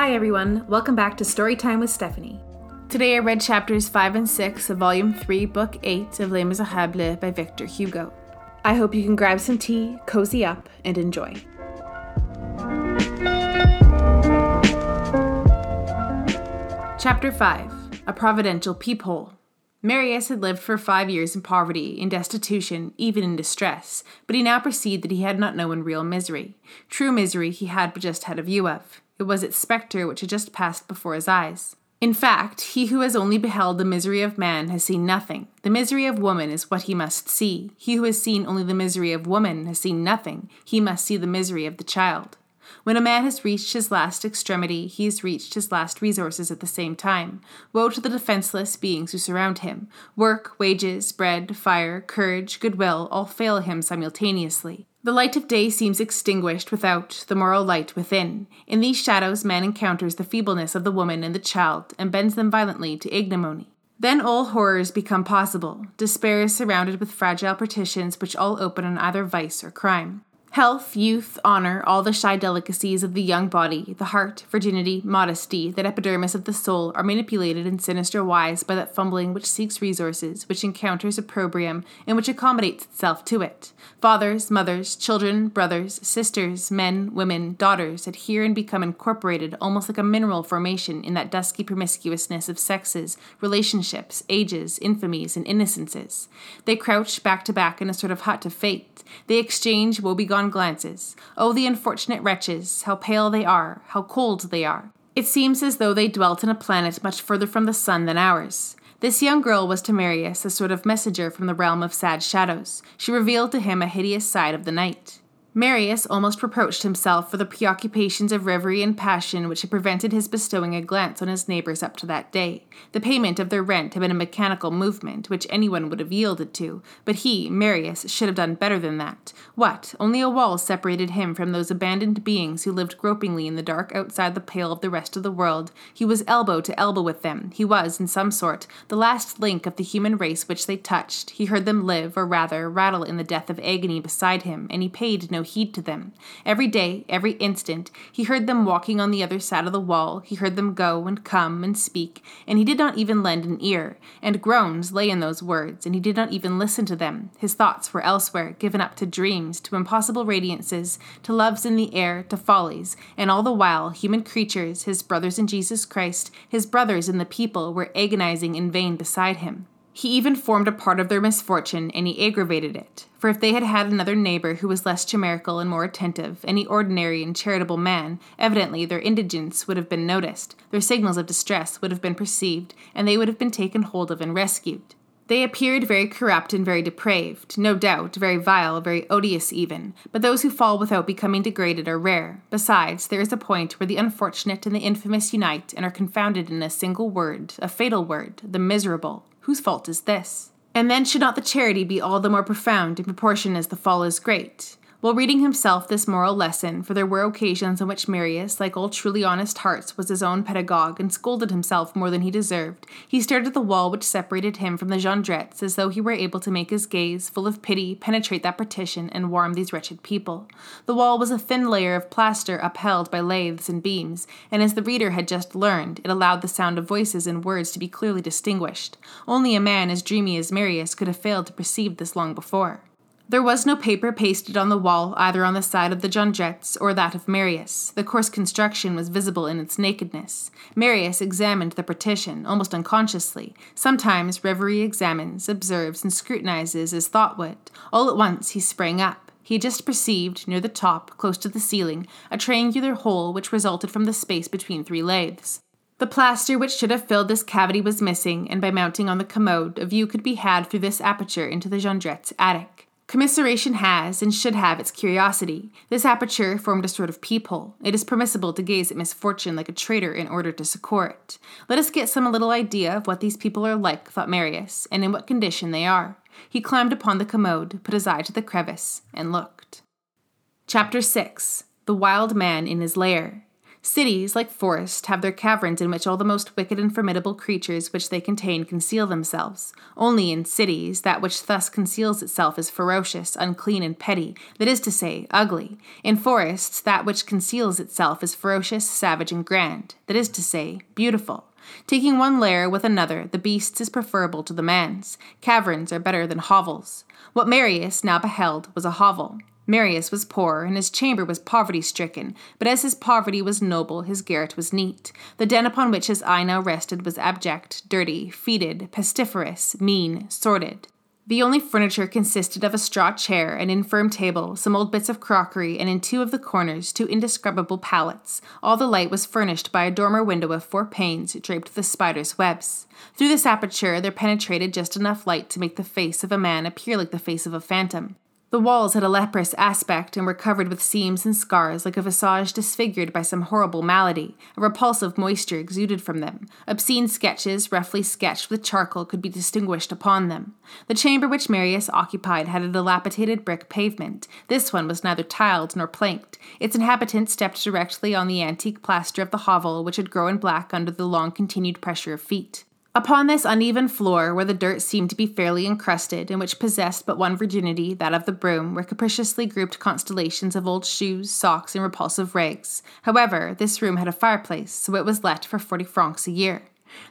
Hi everyone, welcome back to Storytime with Stephanie. Today I read chapters 5 and 6 of Volume 3, Book 8 of Les Miserables by Victor Hugo. I hope you can grab some tea, cozy up, and enjoy. Chapter 5 A Providential Peephole. Marius had lived for five years in poverty, in destitution, even in distress, but he now perceived that he had not known real misery. True misery he had but just had a view of. It was its spectre which had just passed before his eyes. In fact, he who has only beheld the misery of man has seen nothing. The misery of woman is what he must see. He who has seen only the misery of woman has seen nothing. He must see the misery of the child. When a man has reached his last extremity, he has reached his last resources at the same time. Woe to the defenseless beings who surround him. Work, wages, bread, fire, courage, goodwill all fail him simultaneously. The light of day seems extinguished without, the moral light within. In these shadows, man encounters the feebleness of the woman and the child, and bends them violently to ignominy. Then all horrors become possible. Despair is surrounded with fragile partitions which all open on either vice or crime. Health, youth, honor, all the shy delicacies of the young body, the heart, virginity, modesty, that epidermis of the soul, are manipulated in sinister wise by that fumbling which seeks resources, which encounters opprobrium, and which accommodates itself to it. Fathers, mothers, children, brothers, sisters, men, women, daughters adhere and become incorporated almost like a mineral formation in that dusky promiscuousness of sexes, relationships, ages, infamies, and innocences. They crouch back to back in a sort of hut of fate. They exchange woebegone glances. Oh, the unfortunate wretches, how pale they are, how cold they are. It seems as though they dwelt in a planet much further from the sun than ours. This young girl was to Marius a sort of messenger from the realm of sad shadows. She revealed to him a hideous side of the night. Marius almost reproached himself for the preoccupations of reverie and passion which had prevented his bestowing a glance on his neighbors up to that day. The payment of their rent had been a mechanical movement which anyone would have yielded to, but he, Marius, should have done better than that. What? Only a wall separated him from those abandoned beings who lived gropingly in the dark outside the pale of the rest of the world. He was elbow to elbow with them. He was, in some sort, the last link of the human race which they touched. He heard them live, or rather, rattle in the death of agony beside him, and he paid no heed to them. Every day, every instant, he heard them walking on the other side of the wall, he heard them go and come and speak, and he did not even lend an ear, and groans lay in those words, and he did not even listen to them. His thoughts were elsewhere, given up to dreams, to impossible radiances, to loves in the air, to follies, and all the while, human creatures, his brothers in Jesus Christ, his brothers in the people, were agonizing in vain beside him. He even formed a part of their misfortune, and he aggravated it. For if they had had another neighbor who was less chimerical and more attentive, any ordinary and charitable man, evidently their indigence would have been noticed, their signals of distress would have been perceived, and they would have been taken hold of and rescued. They appeared very corrupt and very depraved, no doubt, very vile, very odious even, but those who fall without becoming degraded are rare. Besides, there is a point where the unfortunate and the infamous unite and are confounded in a single word, a fatal word, the miserable. Whose fault is this? And then should not the charity be all the more profound in proportion as the fall is great? While reading himself this moral lesson, for there were occasions on which Marius, like all truly honest hearts, was his own pedagogue and scolded himself more than he deserved, he stared at the wall which separated him from the Jondrettes as though he were able to make his gaze, full of pity, penetrate that partition and warm these wretched people. The wall was a thin layer of plaster upheld by laths and beams, and as the reader had just learned, it allowed the sound of voices and words to be clearly distinguished. Only a man as dreamy as Marius could have failed to perceive this long before. There was no paper pasted on the wall either on the side of the Jondrettes or that of Marius. The coarse construction was visible in its nakedness. Marius examined the partition, almost unconsciously. Sometimes Reverie examines, observes, and scrutinizes as thought would. All at once he sprang up. He had just perceived, near the top, close to the ceiling, a triangular hole which resulted from the space between three lathes. The plaster which should have filled this cavity was missing, and by mounting on the commode, a view could be had through this aperture into the Jondrette's attic. Commiseration has and should have its curiosity. This aperture formed a sort of peephole. It is permissible to gaze at misfortune like a traitor in order to succor it. Let us get some little idea of what these people are like, thought Marius, and in what condition they are. He climbed upon the commode, put his eye to the crevice, and looked. Chapter 6 The Wild Man in His Lair. Cities, like forests, have their caverns in which all the most wicked and formidable creatures which they contain conceal themselves. Only in cities, that which thus conceals itself is ferocious, unclean, and petty, that is to say, ugly. In forests, that which conceals itself is ferocious, savage, and grand, that is to say, beautiful. Taking one lair with another, the beast's is preferable to the man's. Caverns are better than hovels. What Marius now beheld was a hovel. Marius was poor, and his chamber was poverty stricken, but as his poverty was noble, his garret was neat. The den upon which his eye now rested was abject, dirty, fetid, pestiferous, mean, sordid. The only furniture consisted of a straw chair, an infirm table, some old bits of crockery, and in two of the corners, two indescribable pallets. All the light was furnished by a dormer window of four panes draped with spider's webs. Through this aperture there penetrated just enough light to make the face of a man appear like the face of a phantom. The walls had a leprous aspect and were covered with seams and scars like a visage disfigured by some horrible malady. A repulsive moisture exuded from them. Obscene sketches, roughly sketched with charcoal, could be distinguished upon them. The chamber which Marius occupied had a dilapidated brick pavement. This one was neither tiled nor planked. Its inhabitant stepped directly on the antique plaster of the hovel, which had grown black under the long continued pressure of feet. Upon this uneven floor, where the dirt seemed to be fairly encrusted, and which possessed but one virginity, that of the broom, were capriciously grouped constellations of old shoes, socks, and repulsive rags. However, this room had a fireplace, so it was let for forty francs a year.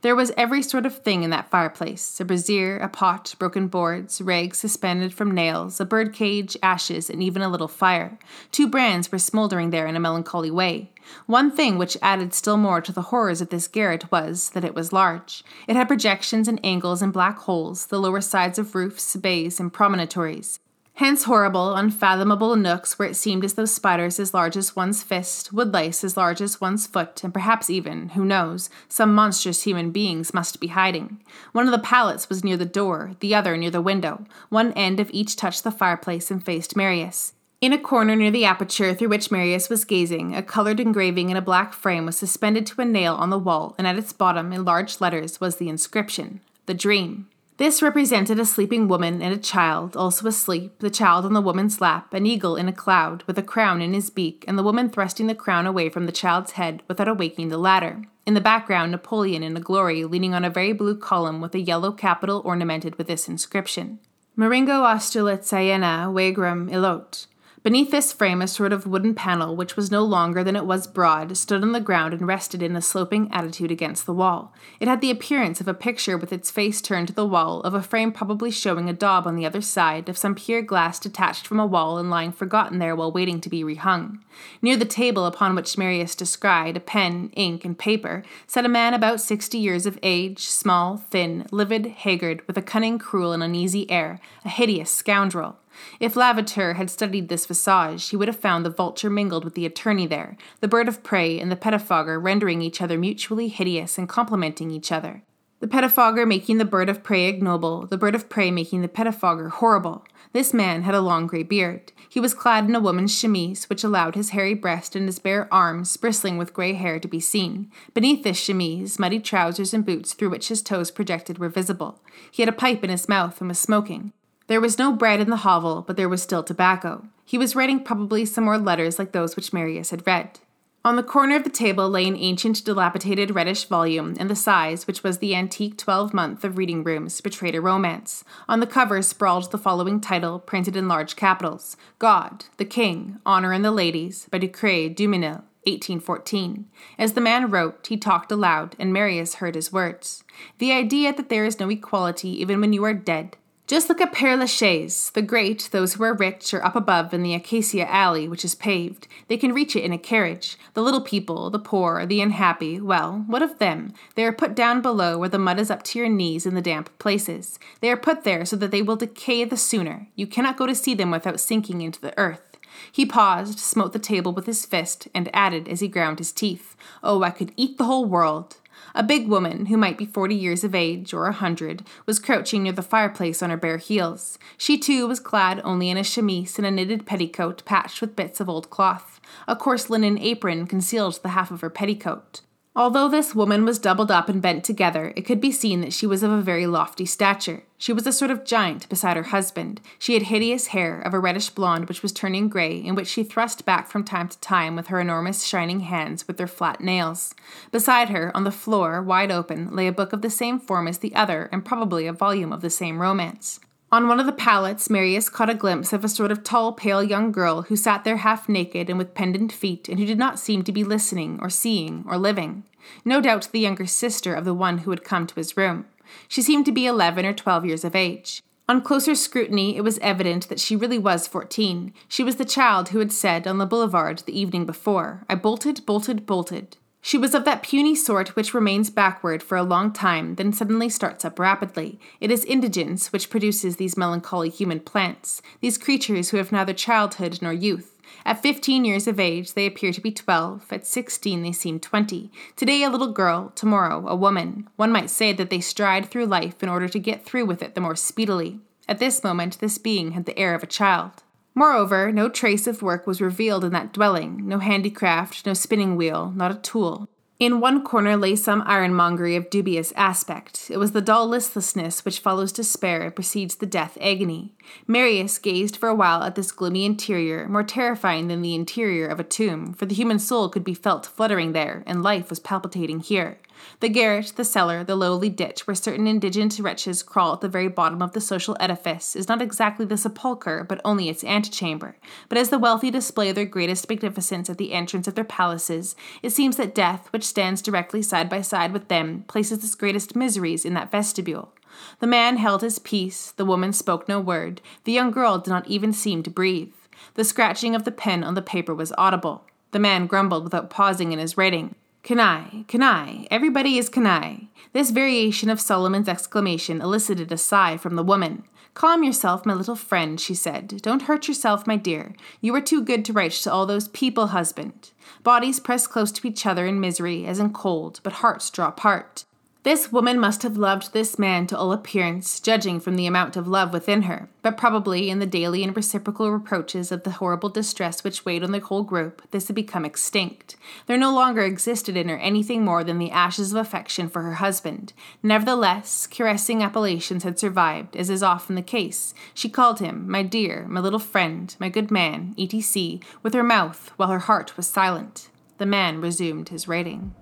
There was every sort of thing in that fireplace a brazier, a pot, broken boards, rags suspended from nails, a bird cage, ashes, and even a little fire. Two brands were smouldering there in a melancholy way. One thing which added still more to the horrors of this garret was that it was large. It had projections and angles and black holes, the lower sides of roofs, bays, and promontories. Hence horrible, unfathomable nooks where it seemed as though spiders as large as one's fist, woodlice as large as one's foot, and perhaps even, who knows, some monstrous human beings must be hiding. One of the pallets was near the door, the other near the window. One end of each touched the fireplace and faced Marius. In a corner near the aperture through which Marius was gazing, a colored engraving in a black frame was suspended to a nail on the wall, and at its bottom, in large letters, was the inscription The Dream. This represented a sleeping woman and a child, also asleep, the child on the woman's lap, an eagle in a cloud, with a crown in his beak, and the woman thrusting the crown away from the child's head without awaking the latter. In the background, Napoleon in a glory leaning on a very blue column with a yellow capital ornamented with this inscription Maringo Austerlits Iena Wagram Ilot. Beneath this frame, a sort of wooden panel, which was no longer than it was broad, stood on the ground and rested in a sloping attitude against the wall. It had the appearance of a picture with its face turned to the wall, of a frame probably showing a daub on the other side, of some pier glass detached from a wall and lying forgotten there while waiting to be rehung. Near the table upon which Marius descried a pen, ink, and paper, sat a man about sixty years of age, small, thin, livid, haggard, with a cunning, cruel, and uneasy air, a hideous scoundrel. If Lavater had studied this visage, he would have found the vulture mingled with the attorney there, the bird of prey and the pettifogger rendering each other mutually hideous and complimenting each other. The pettifogger making the bird of prey ignoble, the bird of prey making the pettifogger horrible. This man had a long grey beard. He was clad in a woman's chemise, which allowed his hairy breast and his bare arms, bristling with grey hair, to be seen. Beneath this chemise, muddy trousers and boots through which his toes projected were visible. He had a pipe in his mouth and was smoking. There was no bread in the hovel, but there was still tobacco. He was writing probably some more letters like those which Marius had read. On the corner of the table lay an ancient, dilapidated reddish volume, and the size, which was the antique twelvemo of reading rooms, betrayed a romance. On the cover sprawled the following title, printed in large capitals God, the King, Honor and the Ladies, by Ducray Duminil. 1814. As the man wrote, he talked aloud, and Marius heard his words. The idea that there is no equality even when you are dead, Just look at Père Lachaise. The great, those who are rich, are up above in the acacia alley, which is paved. They can reach it in a carriage. The little people, the poor, the unhappy, well, what of them? They are put down below where the mud is up to your knees in the damp places. They are put there so that they will decay the sooner. You cannot go to see them without sinking into the earth. He paused, smote the table with his fist, and added as he ground his teeth, Oh, I could eat the whole world. A big woman, who might be forty years of age or a hundred, was crouching near the fireplace on her bare heels. She too was clad only in a chemise and a knitted petticoat patched with bits of old cloth. A coarse linen apron concealed the half of her petticoat. Although this woman was doubled up and bent together, it could be seen that she was of a very lofty stature. She was a sort of giant beside her husband. She had hideous hair of a reddish blonde which was turning gray, and which she thrust back from time to time with her enormous shining hands with their flat nails. Beside her, on the floor, wide open, lay a book of the same form as the other, and probably a volume of the same romance. On one of the pallets, Marius caught a glimpse of a sort of tall, pale young girl who sat there half naked and with pendant feet, and who did not seem to be listening, or seeing, or living. No doubt the younger sister of the one who had come to his room. She seemed to be eleven or twelve years of age. On closer scrutiny, it was evident that she really was fourteen. She was the child who had said on the boulevard the evening before, I bolted, bolted, bolted. She was of that puny sort which remains backward for a long time, then suddenly starts up rapidly. It is indigence which produces these melancholy human plants, these creatures who have neither childhood nor youth. At fifteen years of age, they appear to be twelve. At sixteen, they seem twenty. Today, a little girl, tomorrow, a woman. One might say that they stride through life in order to get through with it the more speedily. At this moment, this being had the air of a child. Moreover, no trace of work was revealed in that dwelling, no handicraft, no spinning wheel, not a tool. In one corner lay some ironmongery of dubious aspect. It was the dull listlessness which follows despair and precedes the death agony. Marius gazed for a while at this gloomy interior, more terrifying than the interior of a tomb, for the human soul could be felt fluttering there, and life was palpitating here. The garret, the cellar, the lowly ditch where certain indigent wretches crawl at the very bottom of the social edifice is not exactly the sepulchre, but only its antechamber. But as the wealthy display their greatest magnificence at the entrance of their palaces, it seems that death, which stands directly side by side with them, places its greatest miseries in that vestibule. The man held his peace, the woman spoke no word, the young girl did not even seem to breathe. The scratching of the pen on the paper was audible. The man grumbled without pausing in his writing. Canaille, canaille, everybody is canaille. This variation of Solomon's exclamation elicited a sigh from the woman. Calm yourself, my little friend, she said. Don't hurt yourself, my dear. You are too good to write to all those people, husband. Bodies press close to each other in misery, as in cold, but hearts draw apart. This woman must have loved this man to all appearance, judging from the amount of love within her, but probably in the daily and reciprocal reproaches of the horrible distress which weighed on the whole group, this had become extinct. There no longer existed in her anything more than the ashes of affection for her husband. Nevertheless, caressing appellations had survived, as is often the case. She called him, my dear, my little friend, my good man, etc., with her mouth, while her heart was silent. The man resumed his writing.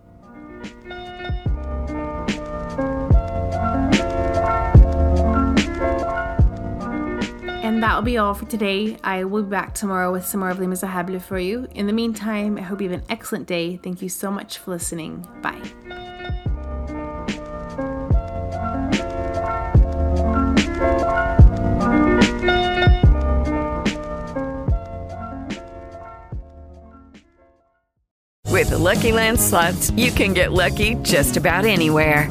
That'll be all for today. I will be back tomorrow with some more of Les Miserables for you. In the meantime, I hope you have an excellent day. Thank you so much for listening. Bye. With the Lucky Land slots, you can get lucky just about anywhere.